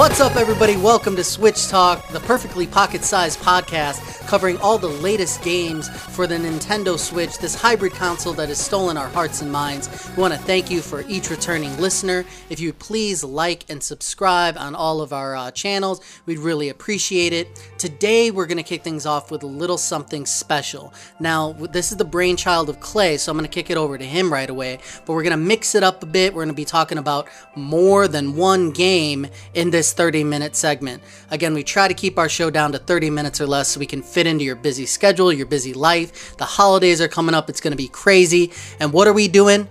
What's up, everybody? Welcome to Switch Talk, the perfectly pocket sized podcast covering all the latest games for the Nintendo Switch, this hybrid console that has stolen our hearts and minds. We want to thank you for each returning listener. If you please like and subscribe on all of our uh, channels, we'd really appreciate it. Today, we're going to kick things off with a little something special. Now, this is the brainchild of Clay, so I'm going to kick it over to him right away, but we're going to mix it up a bit. We're going to be talking about more than one game in this 30 minute segment. Again, we try to keep our show down to 30 minutes or less so we can fit into your busy schedule, your busy life. The holidays are coming up, it's going to be crazy. And what are we doing?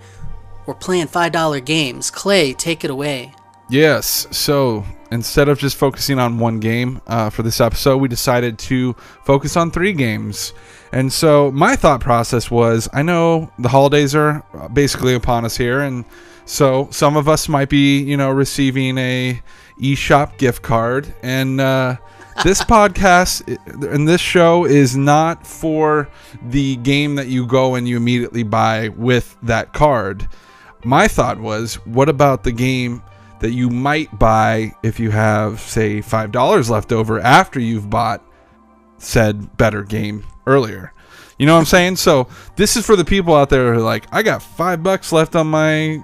We're playing $5 games. Clay, take it away. Yes. So instead of just focusing on one game uh, for this episode, we decided to focus on three games. And so my thought process was I know the holidays are basically upon us here. And so some of us might be, you know, receiving a eShop gift card. And uh, this podcast and this show is not for the game that you go and you immediately buy with that card. My thought was, what about the game that you might buy if you have, say, $5 left over after you've bought said better game earlier? You know what I'm saying? So this is for the people out there who are like, I got five bucks left on my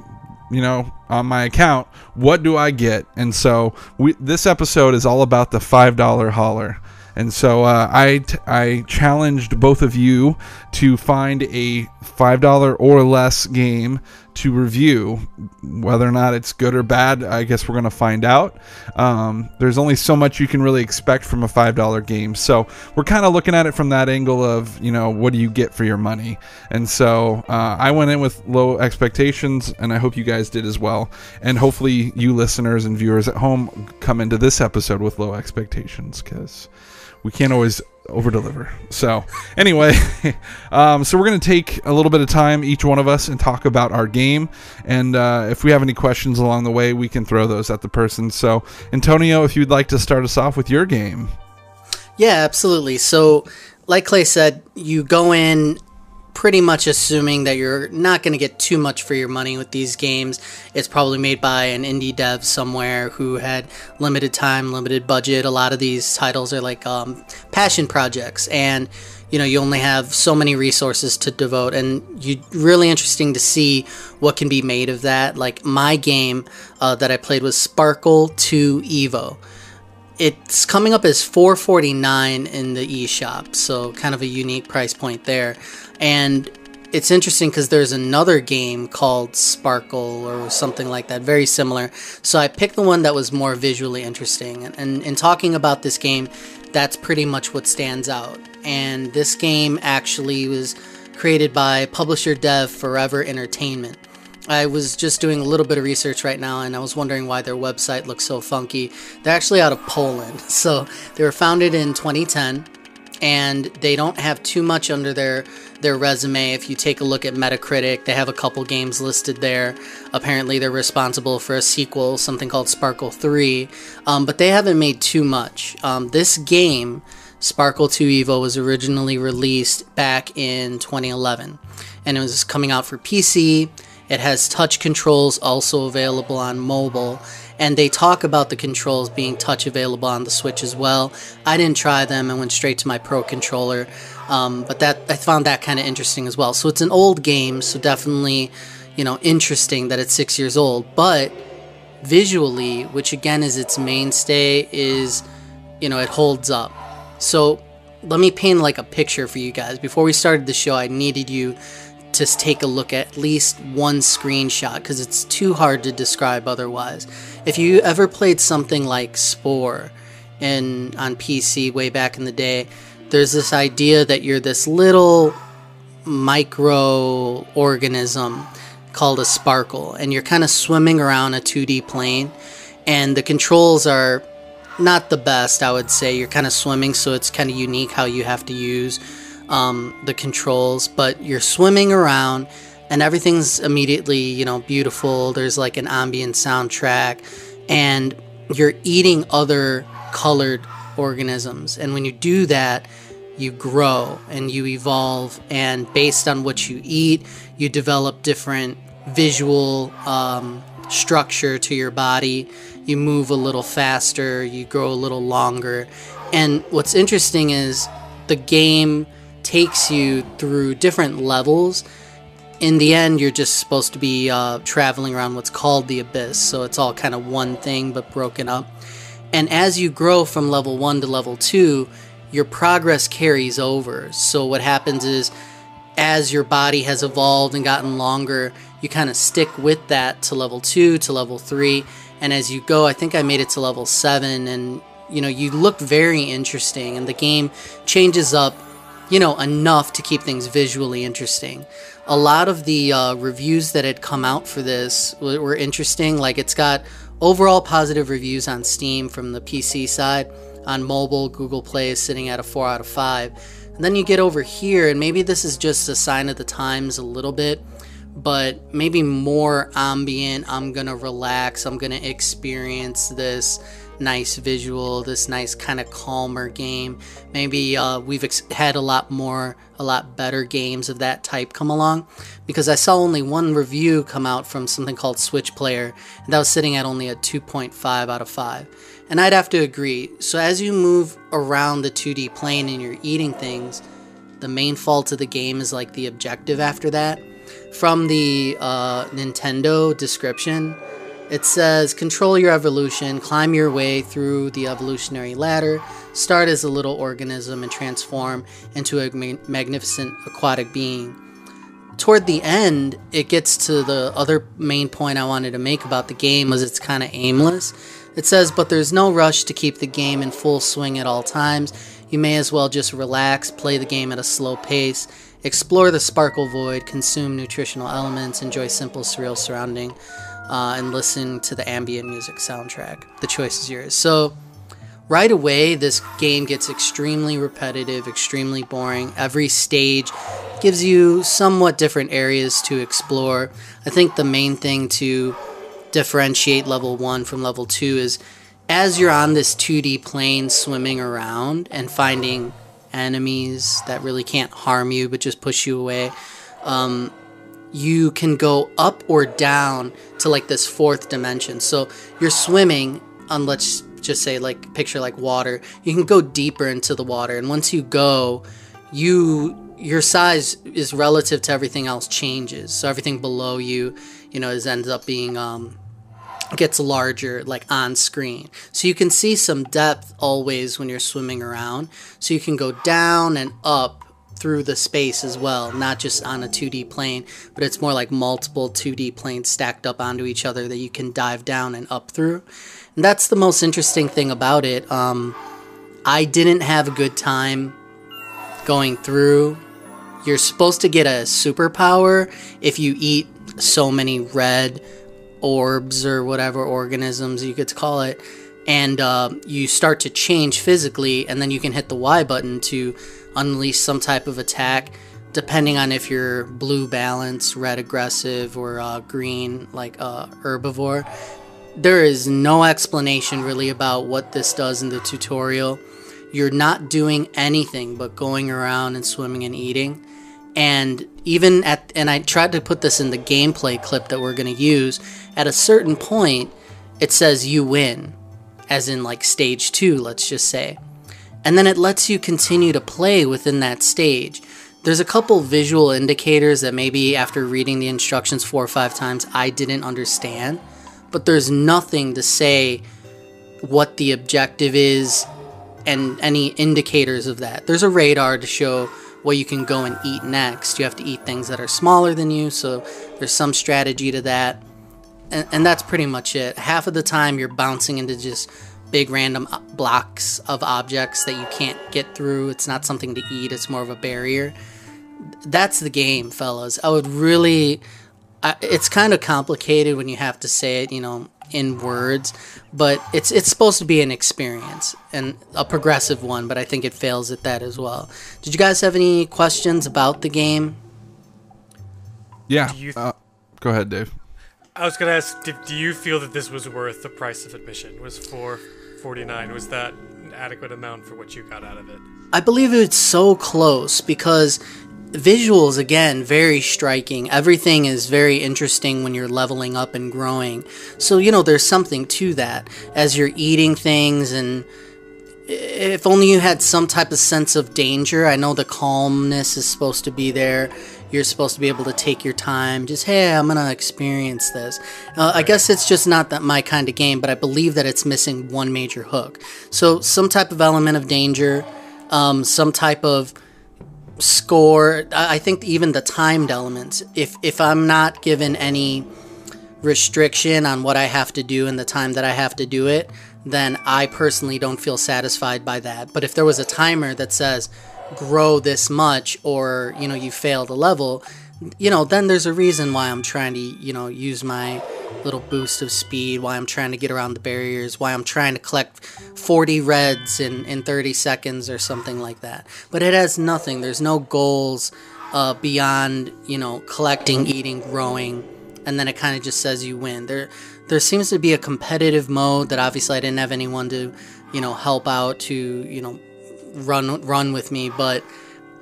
you know, on my account. What do I get? And so we, this episode is all about the five dollar holla. And so uh, I, t- I challenged both of you to find a $5 or less game to review. Whether or not it's good or bad, I guess we're going to find out. Um, there's only so much you can really expect from a $5 game. So we're kind of looking at it from that angle of, you know, what do you get for your money? And so uh, I went in with low expectations, and I hope you guys did as well. And hopefully, you listeners and viewers at home come into this episode with low expectations because we can't always over deliver. So, anyway, um, so we're going to take a little bit of time, each one of us, and talk about our game. And uh, if we have any questions along the way, we can throw those at the person. So, Antonio, if you'd like to start us off with your game. Yeah, absolutely. So, like Clay said, you go in pretty much assuming that you're not going to get too much for your money with these games. It's probably made by an indie dev somewhere who had limited time, limited budget. A lot of these titles are like um, passion projects, and you know you only have so many resources to devote, and you really interesting to see what can be made of that. Like my game uh, that I played was Sparkle 2 Evo it's coming up as 449 in the eShop, so kind of a unique price point there. And it's interesting because there's another game called Sparkle or something like that, very similar. So I picked the one that was more visually interesting. And, and in talking about this game, that's pretty much what stands out. And this game actually was created by publisher dev Forever Entertainment. I was just doing a little bit of research right now and I was wondering why their website looks so funky. They're actually out of Poland. So they were founded in 2010 and they don't have too much under their their resume. If you take a look at Metacritic, they have a couple games listed there. Apparently, they're responsible for a sequel, something called Sparkle 3, um, but they haven't made too much. Um, this game, Sparkle 2 Evo, was originally released back in 2011, and it was coming out for PC. It has touch controls also available on mobile and they talk about the controls being touch available on the Switch as well. I didn't try them and went straight to my Pro controller, um, but that I found that kind of interesting as well. So it's an old game, so definitely, you know, interesting that it's six years old, but visually, which again is its mainstay, is you know it holds up. So let me paint like a picture for you guys. Before we started the show, I needed you to take a look at, least one screenshot because it's too hard to describe otherwise. If you ever played something like Spore in on PC way back in the day, there's this idea that you're this little micro organism called a sparkle and you're kind of swimming around a 2D plane and the controls are not the best, I would say. You're kind of swimming, so it's kind of unique how you have to use um, the controls, but you're swimming around and everything's immediately, you know, beautiful. There's like an ambient soundtrack and you're eating other colored organisms. And when you do that, you grow and you evolve. And based on what you eat, you develop different visual um, structure to your body. You move a little faster, you grow a little longer. And what's interesting is the game takes you through different levels. In the end, you're just supposed to be uh, traveling around what's called the abyss. So it's all kind of one thing but broken up. And as you grow from level one to level two, your progress carries over. So what happens is, as your body has evolved and gotten longer, you kind of stick with that to level two, to level three. And as you go, I think I made it to level seven, and you know, you look very interesting, and the game changes up, you know, enough to keep things visually interesting. A lot of the uh, reviews that had come out for this were, interesting. Like, it's got overall positive reviews on Steam from the PC side. On mobile, Google Play is sitting at a 4 out of 5. And then you get over here, and maybe this is just a sign of the times a little bit, but maybe more ambient. I'm gonna relax, I'm gonna experience this nice visual, this nice kind of calmer game. Maybe uh, we've ex- had a lot more, a lot better games of that type come along because I saw only one review come out from something called Switch Player, and that was sitting at only a 2.5 out of 5. And I'd have to agree. So as you move around the 2D plane and you're eating things, the main fault of the game is like the objective after that. From the uh, Nintendo description, it says control your evolution, climb your way through the evolutionary ladder, start as a little organism and transform into a ma- magnificent aquatic being. Toward the end, it gets to the other main point I wanted to make about the game was it's kind of aimless. It says, but there's no rush to keep the game in full swing at all times. You may as well just relax, play the game at a slow pace, explore the sparkle void, consume nutritional elements, enjoy simple, surreal surrounding uh, and listen to the ambient music soundtrack. The choice is yours. So, right away, this game gets extremely repetitive, extremely boring. Every stage gives you somewhat different areas to explore. I think the main thing to differentiate level one from level two is as you're on this 2D plane swimming around and finding enemies that really can't harm you but just push you away. Um, you can go up or down to like this fourth dimension. So you're swimming on let's just say like picture like water. You can go deeper into the water and once you go, you your size is relative to everything else changes. So everything below you, you know, is ends up being um gets larger like on screen. So you can see some depth always when you're swimming around. So you can go down and up through the space as well, not just on a 2D plane, but it's more like multiple 2D planes stacked up onto each other that you can dive down and up through. And that's the most interesting thing about it. Um, I didn't have a good time going through. You're supposed to get a superpower if you eat so many red orbs or whatever organisms you could call it. And uh, you start to change physically, and then you can hit the Y button to unleash some type of attack, depending on if you're blue balance, red aggressive, or uh, green like uh, herbivore. There is no explanation really about what this does in the tutorial. You're not doing anything but going around and swimming and eating. And even at, and I tried to put this in the gameplay clip that we're going to use, at a certain point, it says you win, as in like stage two, let's just say and then it lets you continue to play within that stage. There's a couple visual indicators that maybe after reading the instructions four or five times I didn't understand, but there's nothing to say what the objective is and any indicators of that. There's a radar to show what you can go and eat next. You have to eat things that are smaller than you, so there's some strategy to that. And, and that's pretty much it. Half of the time you're bouncing into just big random blocks of objects that you can't get through. It's not something to eat, it's more of a barrier. That's the game, fellas. I would really. I, it's kind of complicated when you have to say it, you know, in words, but it's it's supposed to be an experience and a progressive one, but I think it fails at that as well. Did you guys have any questions about the game? Yeah. Th- uh, go ahead, Dave. I was gonna ask, do you feel that this was worth the price of admission? Was for 49 was that an adequate amount for what you got out of it? I believe it's so close because visuals again very striking. Everything is very interesting when you're leveling up and growing. So you know there's something to that. As you're eating things and if only you had some type of sense of danger. I know the calmness is supposed to be there you're supposed to be able to take your time. Just hey i'm gonna experience this. Uh, i guess it's just not that my kind of game but i believe that it's missing one major hook. So some type of element of danger um, some type of score. I I think even the timed elements. If if i'm not given any restriction on what i have to do and the time that i have to do it then i personally don't feel satisfied by that. But if there was a timer that says grow this much or you know you failed a level you know then there's a reason why i'm trying to you know use my little boost of speed why i'm trying to get around the barriers why i'm trying to collect 40 reds in in 30 seconds or something like that. But it has nothing. There's no goals uh, beyond you know collecting eating growing and then it kind of just says you win. There there seems to be a competitive mode that obviously i didn't have anyone to you know help out to you know run run with me, but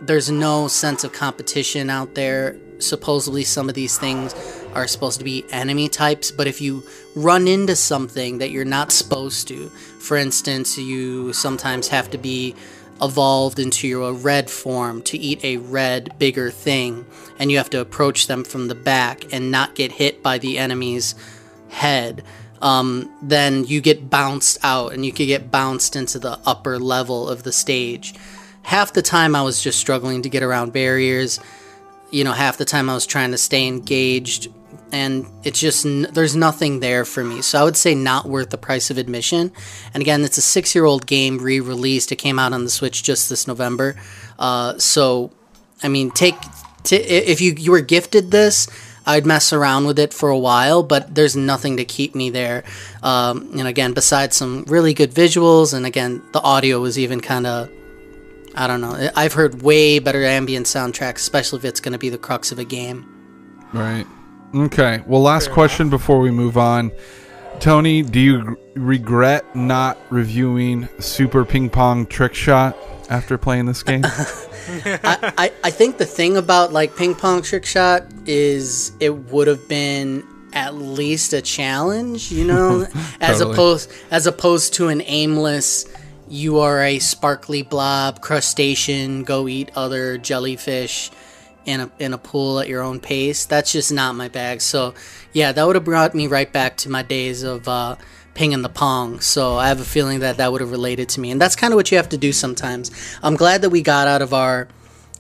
there's no sense of competition out there. Supposedly, some of these things are supposed to be enemy types, but if you run into something that you're not supposed to, for instance, you sometimes have to be evolved into your red form to eat a red, bigger thing, and you have to approach them from the back and not get hit by the enemy's head um, then you get bounced out and you could get bounced into the upper level of the stage. Half the time I was just struggling to get around barriers. You know, half the time I was trying to stay engaged and it's just there's nothing there for me. So I would say not worth the price of admission. And again, it's a six-year-old game re-released. It came out on the Switch just this November. Uh, so, I mean, take t- if you you were gifted this, I'd mess around with it for a while, but there's nothing to keep me there. Um, and again, besides some really good visuals, and again, the audio was even kind of. I don't know. I've heard way better ambient soundtracks, especially if it's going to be the crux of a game. Right. Okay. Well, last Fair question enough. before we move on. Tony, do you regret not reviewing Super Ping Pong Trick Shot after playing this game? I, I, I think the thing about like ping pong trick shot is it would have been at least a challenge, you know, as opposed as opposed to an aimless you are a sparkly blob crustacean, go eat other jellyfish in a in a pool at your own pace. That's just not my bag. So, yeah, that would have brought me right back to my days of uh, ping and the pong. So I have a feeling that that would have related to me. And that's kind of what you have to do sometimes. I'm glad that we got out of our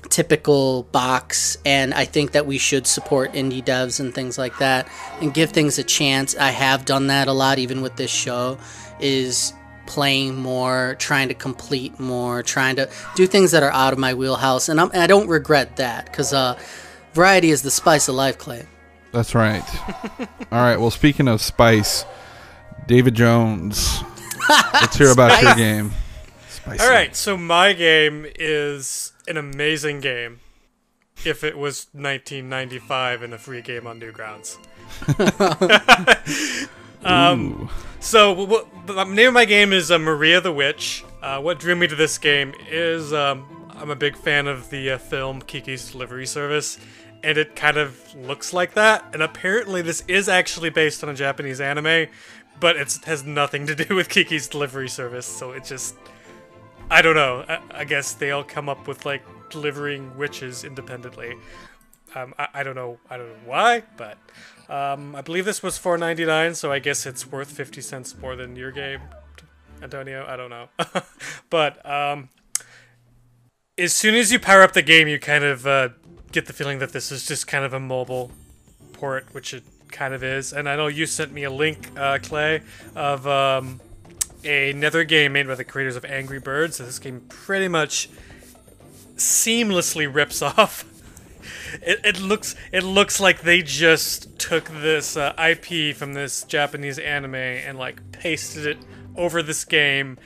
typical box and I think that we should support indie devs and things like that and give things a chance. I have done that a lot even with this show is playing more, trying to complete more, trying to do things that are out of my wheelhouse and, I'm, I don't regret that cuz uh variety is the spice of life, Clay. That's right. All right, well speaking of spice, David Jones. Let's hear about your game. Spicy. All right, so my game is an amazing game. If it was 1995 and a free game on Newgrounds. um, so what, the name of my game is uh, Maria the Witch. Uh, what drew me to this game is um, I'm a big fan of the uh, film Kiki's Delivery Service, and it kind of looks like that. And apparently, this is actually based on a Japanese anime, but it has nothing to do with Kiki's delivery service. So it just, I don't know. I, I guess they all come up with like delivering witches independently. Um, I, I, don't know. I don't know why, but um, I believe this was 4.99, so I guess it's worth 50 cents more than your game, Antonio. I don't know, but um, as soon as you power up the game, you kind of uh, get the feeling that this is just kind of a mobile port, which it kind of is. And I know you sent me a link, uh, Clay, of um, another game made by the creators of Angry Birds. So this game pretty much seamlessly rips off. It, it looks it looks like they just took this uh, IP from this Japanese anime and like pasted it over this game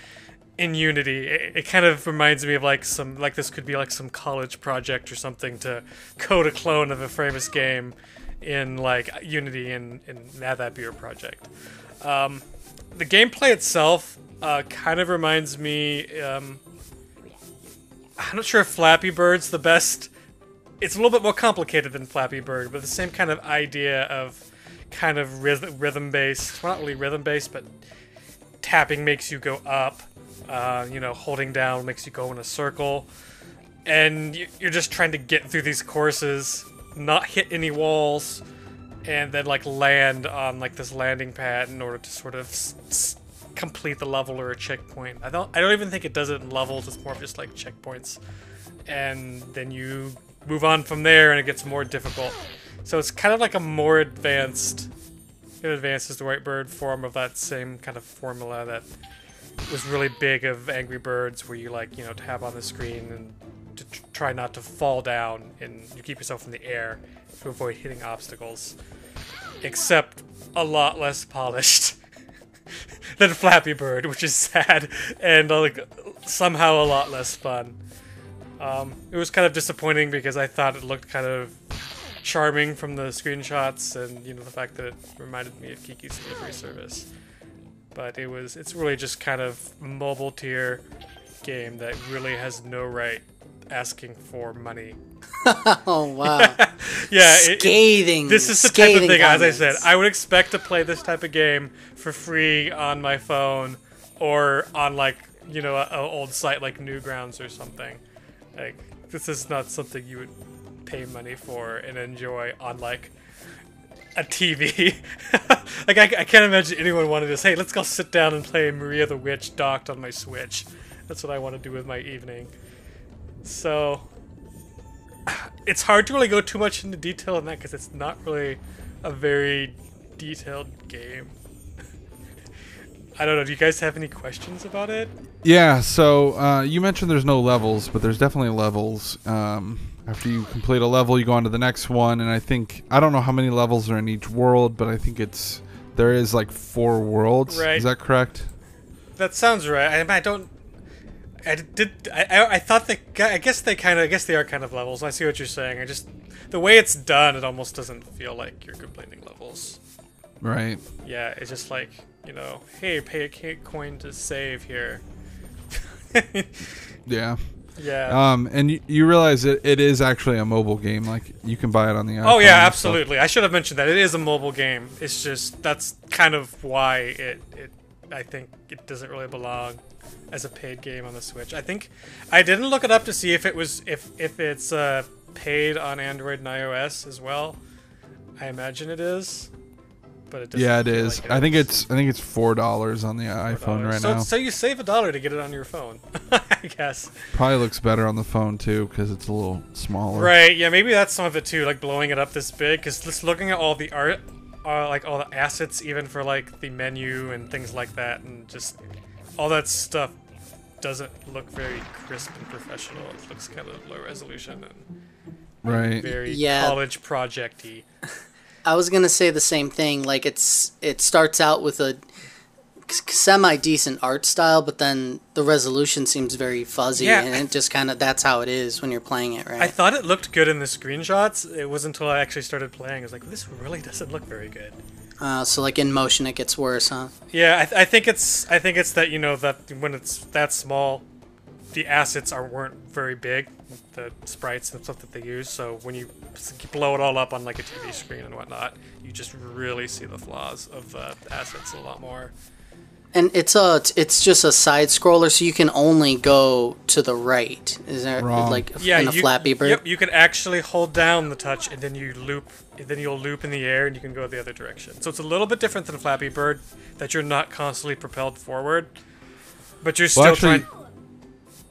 in Unity. It, it, kind of reminds me of like some like this could be like some college project or something to code a clone of a famous game in like Unity and, and have that be your project. Um, the gameplay itself uh, kind of reminds me. Um, I'm not sure if Flappy Bird's the best it's a little bit more complicated than Flappy Bird, but the same kind of idea of kind of rhythm, rhythm based. Well, not really rhythm based, but tapping makes you go up. Uh, you know, holding down makes you go in a circle, and you're just trying to get through these courses, not hit any walls, and then like land on like this landing pad in order to sort of complete the level or a checkpoint. I don't. I don't even think it does it in levels. It's more of just like checkpoints, and then you move on from there, and it gets more difficult. So it's kind of like a more advanced. It advances the White Bird form of that same kind of formula that was really big of Angry Birds, where you like you know tap on the screen and to tr- try not to fall down, and you keep yourself in the air to avoid hitting obstacles. Except a lot less polished than Flappy Bird, which is sad and like somehow a lot less fun. Um, it was kind of disappointing because I thought it looked kind of charming from the screenshots and you know the fact that it reminded me of Kiki's delivery service. But it was it's really just kind of mobile tier game that really has no right asking for money. Oh wow. Yeah, it- it- scathing. this is the type of scathing thing, as I said. I would expect to play this type of game for free on my phone or on like you know an old site like Newgrounds or something. Like this is not something you would pay money for and enjoy on like a TV. like I, I can't imagine anyone wanted to say, "Let's go sit down and play Maria the Witch docked on my Switch." That's what I want to do with my evening. So it's hard to really go too much into detail on that because it's not really a very detailed game. I don't know. Do you guys have any questions about it? Yeah, so uh, you mentioned there's no levels, but there's definitely levels. Um, after you complete a level, you go on to the next one, and I think I don't know how many levels are in each world, but I think it's there is like four worlds. Right. Is that correct? That sounds right. I, I don't. I did. I, I, thought they. I guess they kind of. I guess they are kind of levels. I see what you're saying. I just the way it's done, it almost doesn't feel like you're completing levels. Right. Yeah, it's just like you know, hey, pay a coin to save here. Yeah. yeah. Um, and you, you realize it, it is actually a mobile game. Like you can buy it on the. Oh yeah, absolutely. I should have mentioned that it is a mobile game. It's just that's kind of why it it I think it doesn't really belong as a paid game on the Switch. I think I didn't look it up to see if it was if if it's uh, paid on Android and iOS as well. I imagine it is, but it doesn't Yeah, it is. I think it's I think it's four dollars on the iPhone right so, now. So you save a dollar to get it on your phone, I guess. Probably looks better on the phone too because it's a little smaller. Right. Yeah. Maybe that's some of it too, like blowing it up this big. Because just looking at all the art, uh, like all the assets, even for like the menu and things like that, and just all that stuff doesn't look very crisp and professional. It looks kind of low resolution and Right. very Yeah. college projecty. I was gonna say the same thing. Like it's it starts out with a semi decent art style, but then the resolution seems very fuzzy, Yeah. and it just kind of that's how it is when you're playing it, right? I thought it looked good in the screenshots. It wasn't until I actually started playing. I was like, this really doesn't look very good. uh, so like in motion, it gets worse, huh? Yeah, I, th- I think it's I think it's that you know that when it's that small, the assets are weren't very big, the sprites and stuff that they use. So when you blow it all up on like a TV screen and whatnot, you just really see the flaws of the assets a lot more. And it's a it's just a side scroller, so you can only go to the right. Is there Wrong. like Yeah, in a you, Flappy Bird? Yep, you can actually hold down the touch and then you loop. Then you'll loop in the air and you can go the other direction. So it's a little bit different than Flappy Bird, that you're not constantly propelled forward, but you're still Well, actually, trying.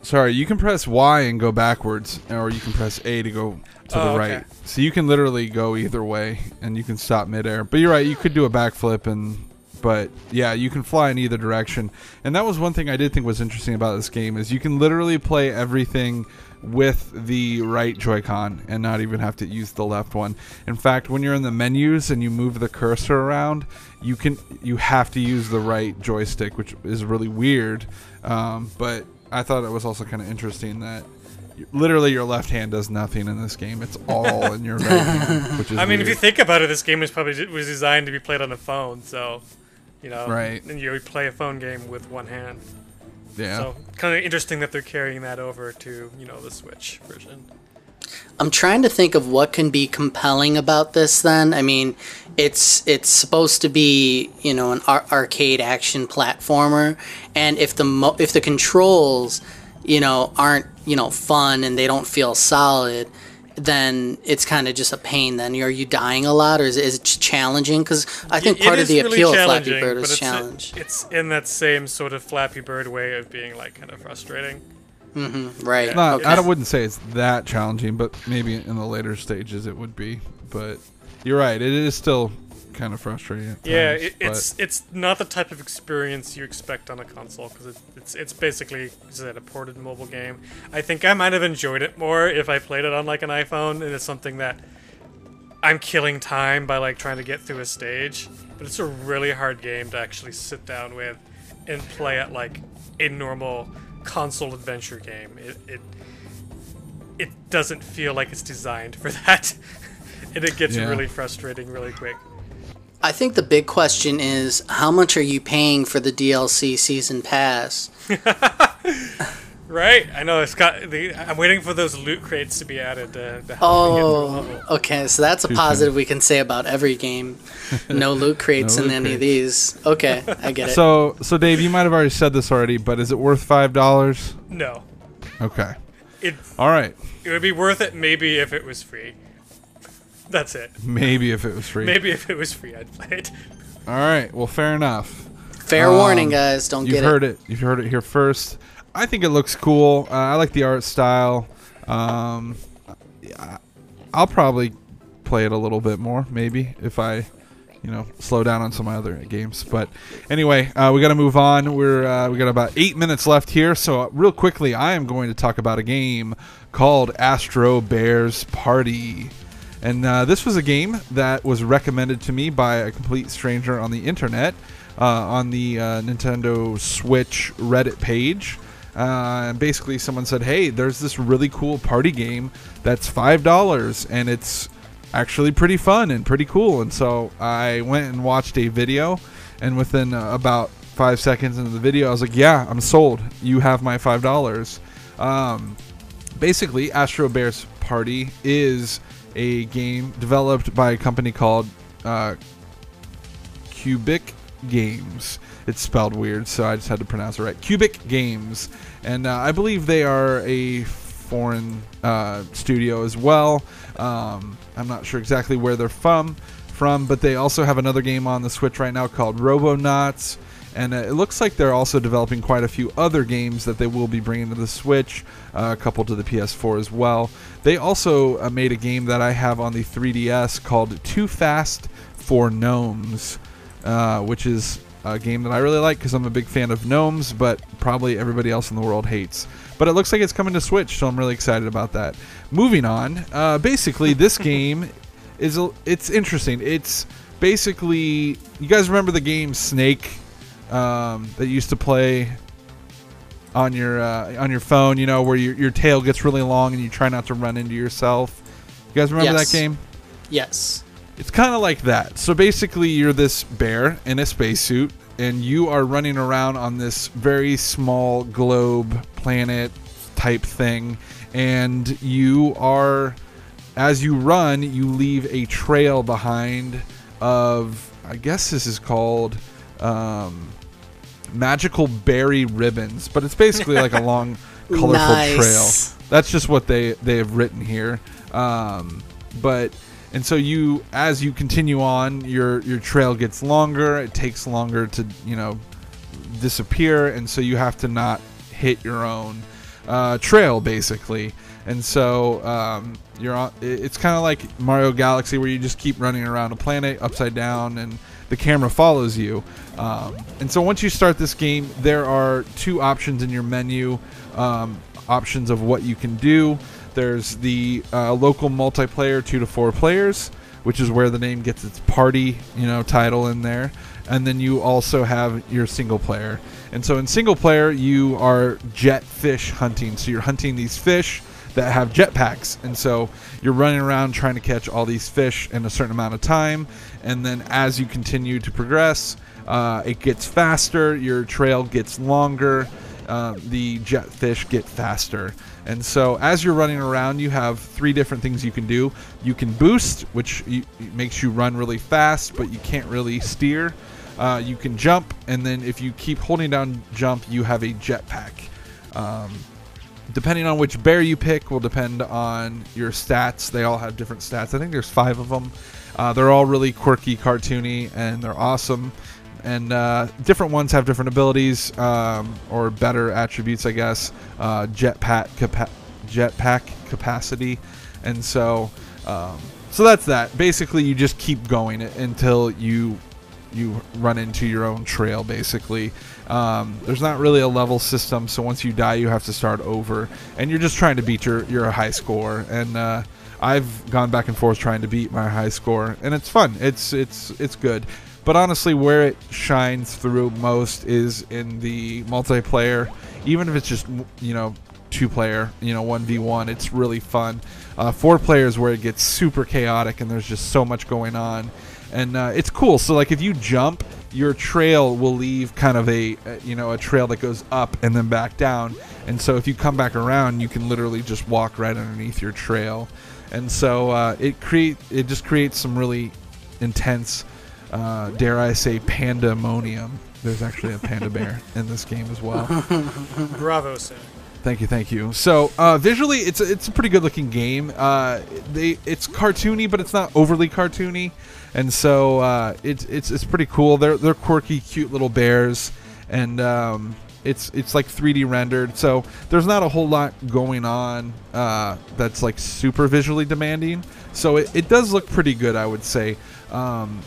sorry. You can press Y and go backwards, or you can press A to go to Oh, the okay. right. So you can literally go either way, and you can stop midair. But you're right. You could do a backflip, and but yeah, you can fly in either direction. And that was one thing I did think was interesting about this game is you can literally play everything with the right Joy-Con and not even have to use the left one. In fact, when you're in the menus and you move the cursor around, you can you have to use the right joystick, which is really weird. Um, but I thought it was also kind of interesting that literally your left hand does nothing in this game. It's all in your right hand, which is I mean, if you think about it, this game was probably was designed to be played on a phone, so you know, Right. And you play a phone game with one hand. yeah. So kind of interesting that they're carrying that over to you know the Switch version. I'm trying to think of what can be compelling about this. Then, I mean, it's it's supposed to be you know an ar- arcade action platformer, and if the mo- if the controls you know aren't you know fun and they don't feel solid, then it's kind of just a pain. Then are you dying a lot, or is, is it challenging? Because I think It part of the really appeal of Flappy Bird is was it's, uh, challenge. It's in that same sort of Flappy Bird way of being like kind of frustrating. Mm-hmm, right? Not, okay. I wouldn't say it's that challenging, but maybe in the later stages it would be. But you're right; it is still kind of frustrating. At Yeah, times, it, but- it's it's not the type of experience you expect on a console because it, it's it's basically is it a ported mobile game. I think I might have enjoyed it more if I played it on like an iPhone and it's something that I'm killing time by like trying to get through a stage. But it's a really hard game to actually sit down with and play at like a normal console adventure game. It it it doesn't feel like it's designed for that. and it gets Yeah. really frustrating really quick. I think the big question is how much are you paying for the DLC season pass? Right, I know it's got. The, I'm waiting for those loot crates to be added to, to help me get oh, through Oh, level. okay. So that's a positive we can say about every game. No loot crates No in loot any of these. Okay, I get it. So, so Dave, you might have already said this already, but is it worth five dollars? No, Okay. it All right. it would be worth it maybe if it was free. That's it. Maybe if it was free. Maybe if it was free, I'd play it. All right. Well, fair enough. Fair um, warning, guys. Don't get it. You've heard it. it. You've heard it here first. I think it looks cool. Uh, I like the art style. Um, yeah, I'll probably play it a little bit more, maybe if I, you know, slow down on some other games. But anyway, uh, we got to move on. We're uh, we got about eight minutes left here, so uh, real quickly, I am going to talk about a game called Astro Bears Party. And uh, this was a game that was recommended to me by a complete stranger on the internet uh, on the uh, Nintendo Switch Reddit page. Uh, and basically, someone said, "Hey, there's this really cool party game that's five dollars, and it's actually pretty fun and pretty cool." And so I went and watched a video, and within about five seconds into the video, I was like, "Yeah, I'm sold. You have my five dollars." Um, basically, Astro Bears Party is a game developed by a company called uh, Qubic Games. It's spelled weird, so I just had to pronounce it right. Qubic Games, and uh, I believe they are a foreign uh, studio as well. Um, I'm not sure exactly where they're from, from, but they also have another game on the Switch right now called Robonauts. And uh, it looks like they're also developing quite a few other games that they will be bringing to the Switch, uh, a couple to the PS4 as well. They also uh, made a game that I have on the 3DS called Too Fast for Gnomes, uh, which is a game that I really like because I'm a big fan of gnomes, but probably everybody else in the world hates. But it looks like it's coming to Switch, so I'm really excited about that. Moving on, uh, basically this game is a, it's interesting. It's basically you guys remember the game Snake um, that used to play on your uh, on your phone, you know, where your, your tail gets really long and you try not to run into yourself. You guys remember Yes. that game? Yes. It's kind of like that. So basically, you're this bear in a spacesuit, and you are running around on this very small globe planet type thing, and you are, as you run, you leave a trail behind of, I guess this is called. Um, magical berry ribbons, but it's basically like a long, colorful Nice. trail. That's just what they they have written here. Um, but and so you, as you continue on, your your trail gets longer. It takes longer to you know disappear, and so you have to not hit your own uh, trail basically. And so um, you're on. It's kind of like Mario Galaxy, where you just keep running around a planet upside down, and the camera follows you. Um, and so once you start this game, there are two options in your menu. Um, options of what you can do. There's the uh, local multiplayer, two to four players, which is where the name gets its party, you know, title in there. And then you also have your single player. And so in single player, you are jet fish hunting. So you're hunting these fish that have jetpacks. And so you're running around trying to catch all these fish in a certain amount of time. And then as you continue to progress, uh, it gets faster, your trail gets longer, uh, the jetfish get faster. And so as you're running around, you have three different things you can do. You can boost, which you, makes you run really fast, but you can't really steer. Uh, you can jump, and then if you keep holding down jump, you have a jetpack. Um, depending on which bear you pick will depend on your stats. They all have different stats. I think there's five of them. Uh, they're all really quirky, cartoony, and they're awesome. And uh, different ones have different abilities um, or better attributes, I guess. Uh, jetpack capa- jetpack capacity, and so um, so that's that. Basically, you just keep going until you you run into your own trail basically um, there's not really a level system so once you die you have to start over. And you're just trying to beat your, your high score. And uh, i've gone back and forth trying to beat my high score and it's fun. It's it's it's good. But honestly where it shines through most is in the multiplayer. Even if it's just you know two player you know 1v1 it's really fun. Uh, four players where it gets super chaotic and there's just so much going on. And uh, it's cool. So like if you jump, your trail will leave kind of a, you know a trail that goes up and then back down. And so if you come back around, you can literally just walk right underneath your trail. And so uh, it create it just creates some really intense, uh, dare I say, pandemonium. There's actually a panda bear in this game as well. Bravo, sir. Thank you, thank you. So uh, visually, it's it's a pretty good looking game. Uh, they it's cartoony, but it's not overly cartoony, and so uh, it's it's it's pretty cool. They're they're quirky, cute little bears, and um, it's it's like 3D rendered. So there's not a whole lot going on uh, that's like super visually demanding. So it, it does look pretty good, I would say. Um,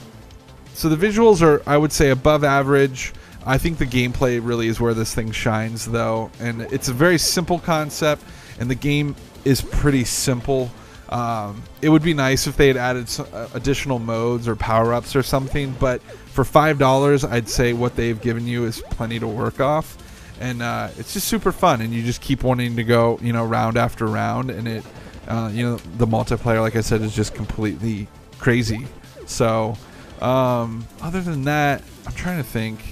so the visuals are, I would say, above average. I think the gameplay really is where this thing shines, though, and it's a very simple concept, and the game is pretty simple. Um, it would be nice if they had added some, uh, additional modes or power ups or something, but for five dollars, I'd say what they've given you is plenty to work off, and uh, it's just super fun, and you just keep wanting to go, you know, round after round, and it, uh, you know, the multiplayer, like I said, is just completely crazy. So, um, other than that, I'm trying to think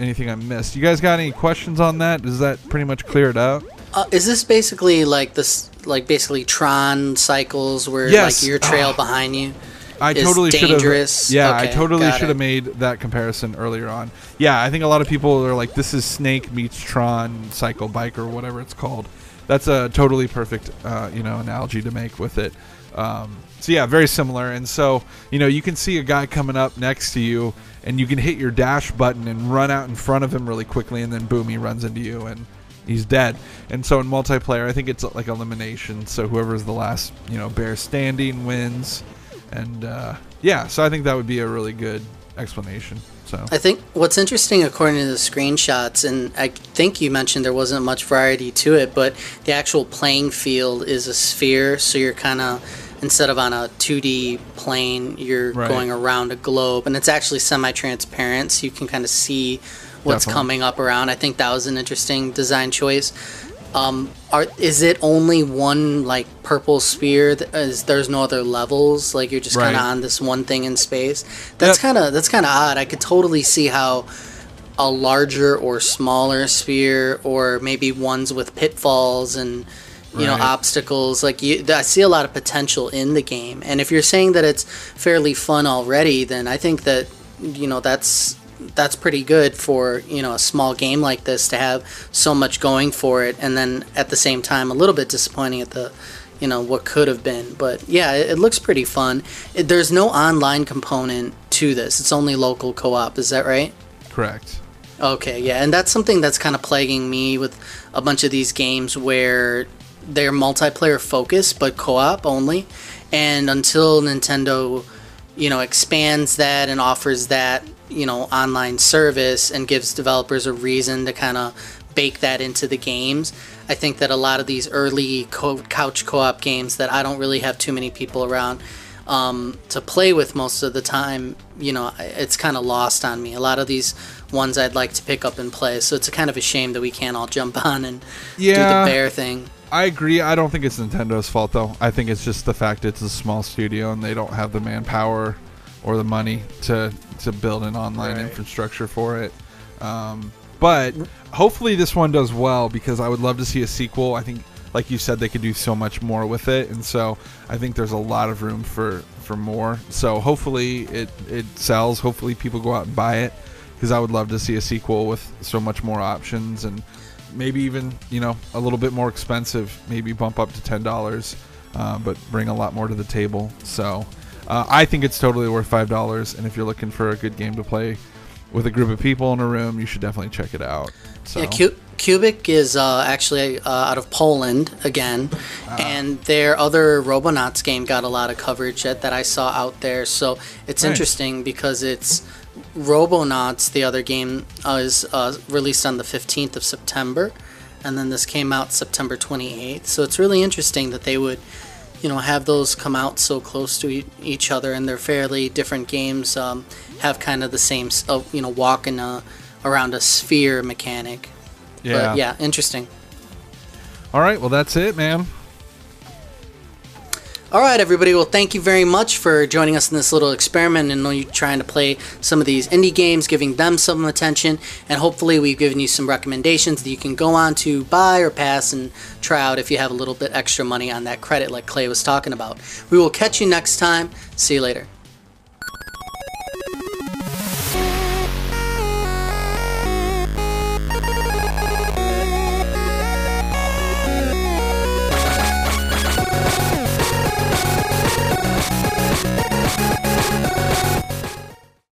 anything I missed. You guys got any questions on that? Does that pretty much clear it out? Uh, is this basically like this, like basically Tron cycles where Yes. like your trail behind you? I is totally should have. dangerous? Yeah, I totally should have made that comparison earlier on. Yeah, I think a lot of people are like, "This is Snake meets Tron Cycle Bike or whatever it's called." That's a totally perfect, uh, you know, analogy to make with it. Um, so yeah, very similar. And so you know, you can see a guy coming up next to you, and you can hit your dash button and run out in front of him really quickly, and then boom, he runs into you and he's dead. And so in multiplayer, I think it's like elimination. So whoever's the last, you know, bear standing wins. And uh, yeah, so I think that would be a really good explanation. So I think what's interesting, according to the screenshots, and I think you mentioned there wasn't much variety to it, but the actual playing field is a sphere, so you're kind of instead of on a 2D plane, you're Right. going around a globe, and it's actually semi-transparent, so you can kind of see what's Definitely. coming up around. I think that was an interesting design choice. Um, are is it only one like purple sphere? Th- Is there's no other levels? Like you're just kind of on this one thing in space. That's Yep. kind of that's kind of odd. I could totally see how a larger or smaller sphere, or maybe ones with pitfalls and you know obstacles. Like you, I see a lot of potential in the game. And if you're saying that it's fairly fun already, then I think that you know that's that's pretty good for you know a small game like this to have so much going for it and then at the same time a little bit disappointing at the you know what could have been but yeah it, it looks pretty fun it, there's no online component to this it's only local co-op is that right correct. Okay, yeah, and that's something that's kind of plaguing me with a bunch of these games where they're multiplayer focused but co-op only, and until Nintendo, you know, expands that and offers that, you know, online service and gives developers a reason to kind of bake that into the games, I think that a lot of these early co- couch co-op games that I don't really have too many people around um, to play with most of the time, you know, it's kind of lost on me. A lot of these ones I'd like to pick up and play, so it's a kind of a shame that we can't all jump on and do the bear thing. I agree. I don't think it's Nintendo's fault though. I think it's just the fact it's a small studio and they don't have the manpower or the money to to build an online Right. infrastructure for it. Um, But hopefully this one does well because I would love to see a sequel. I think, like you said, they could do so much more with it, and so I think there's a lot of room for for more. So hopefully it it sells. Hopefully people go out and buy it because I would love to see a sequel with so much more options and maybe even you know a little bit more expensive. Maybe bump up to ten dollars, uh, but bring a lot more to the table. So. Uh, I think it's totally worth five dollars, and if you're looking for a good game to play with a group of people in a room, you should definitely check it out. So. Yeah, Cu- Qubic is uh, actually uh, out of Poland again, and their other Robonauts game got a lot of coverage that, that I saw out there. So it's Nice. interesting because it's Robonauts. The other game uh, is uh, released on the 15th of September, and then this came out September 28th. So it's really interesting that they would, you know, have those come out so close to e- each other, and they're fairly different games. Um, have kind of the same, uh, you know, walking uh, around a sphere mechanic. yeah. But yeah, interesting. All right. Well, that's it, man. All right, everybody. Well, thank you very much for joining us in this little experiment and you trying to play some of these indie games, giving them some attention, and hopefully we've given you some recommendations that you can go on to buy or pass and try out if you have a little bit extra money on that credit, like Clay was talking about. We will catch you next time. See you later.